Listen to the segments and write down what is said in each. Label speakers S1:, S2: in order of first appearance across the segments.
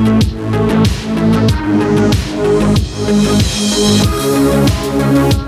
S1: Thank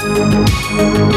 S1: Música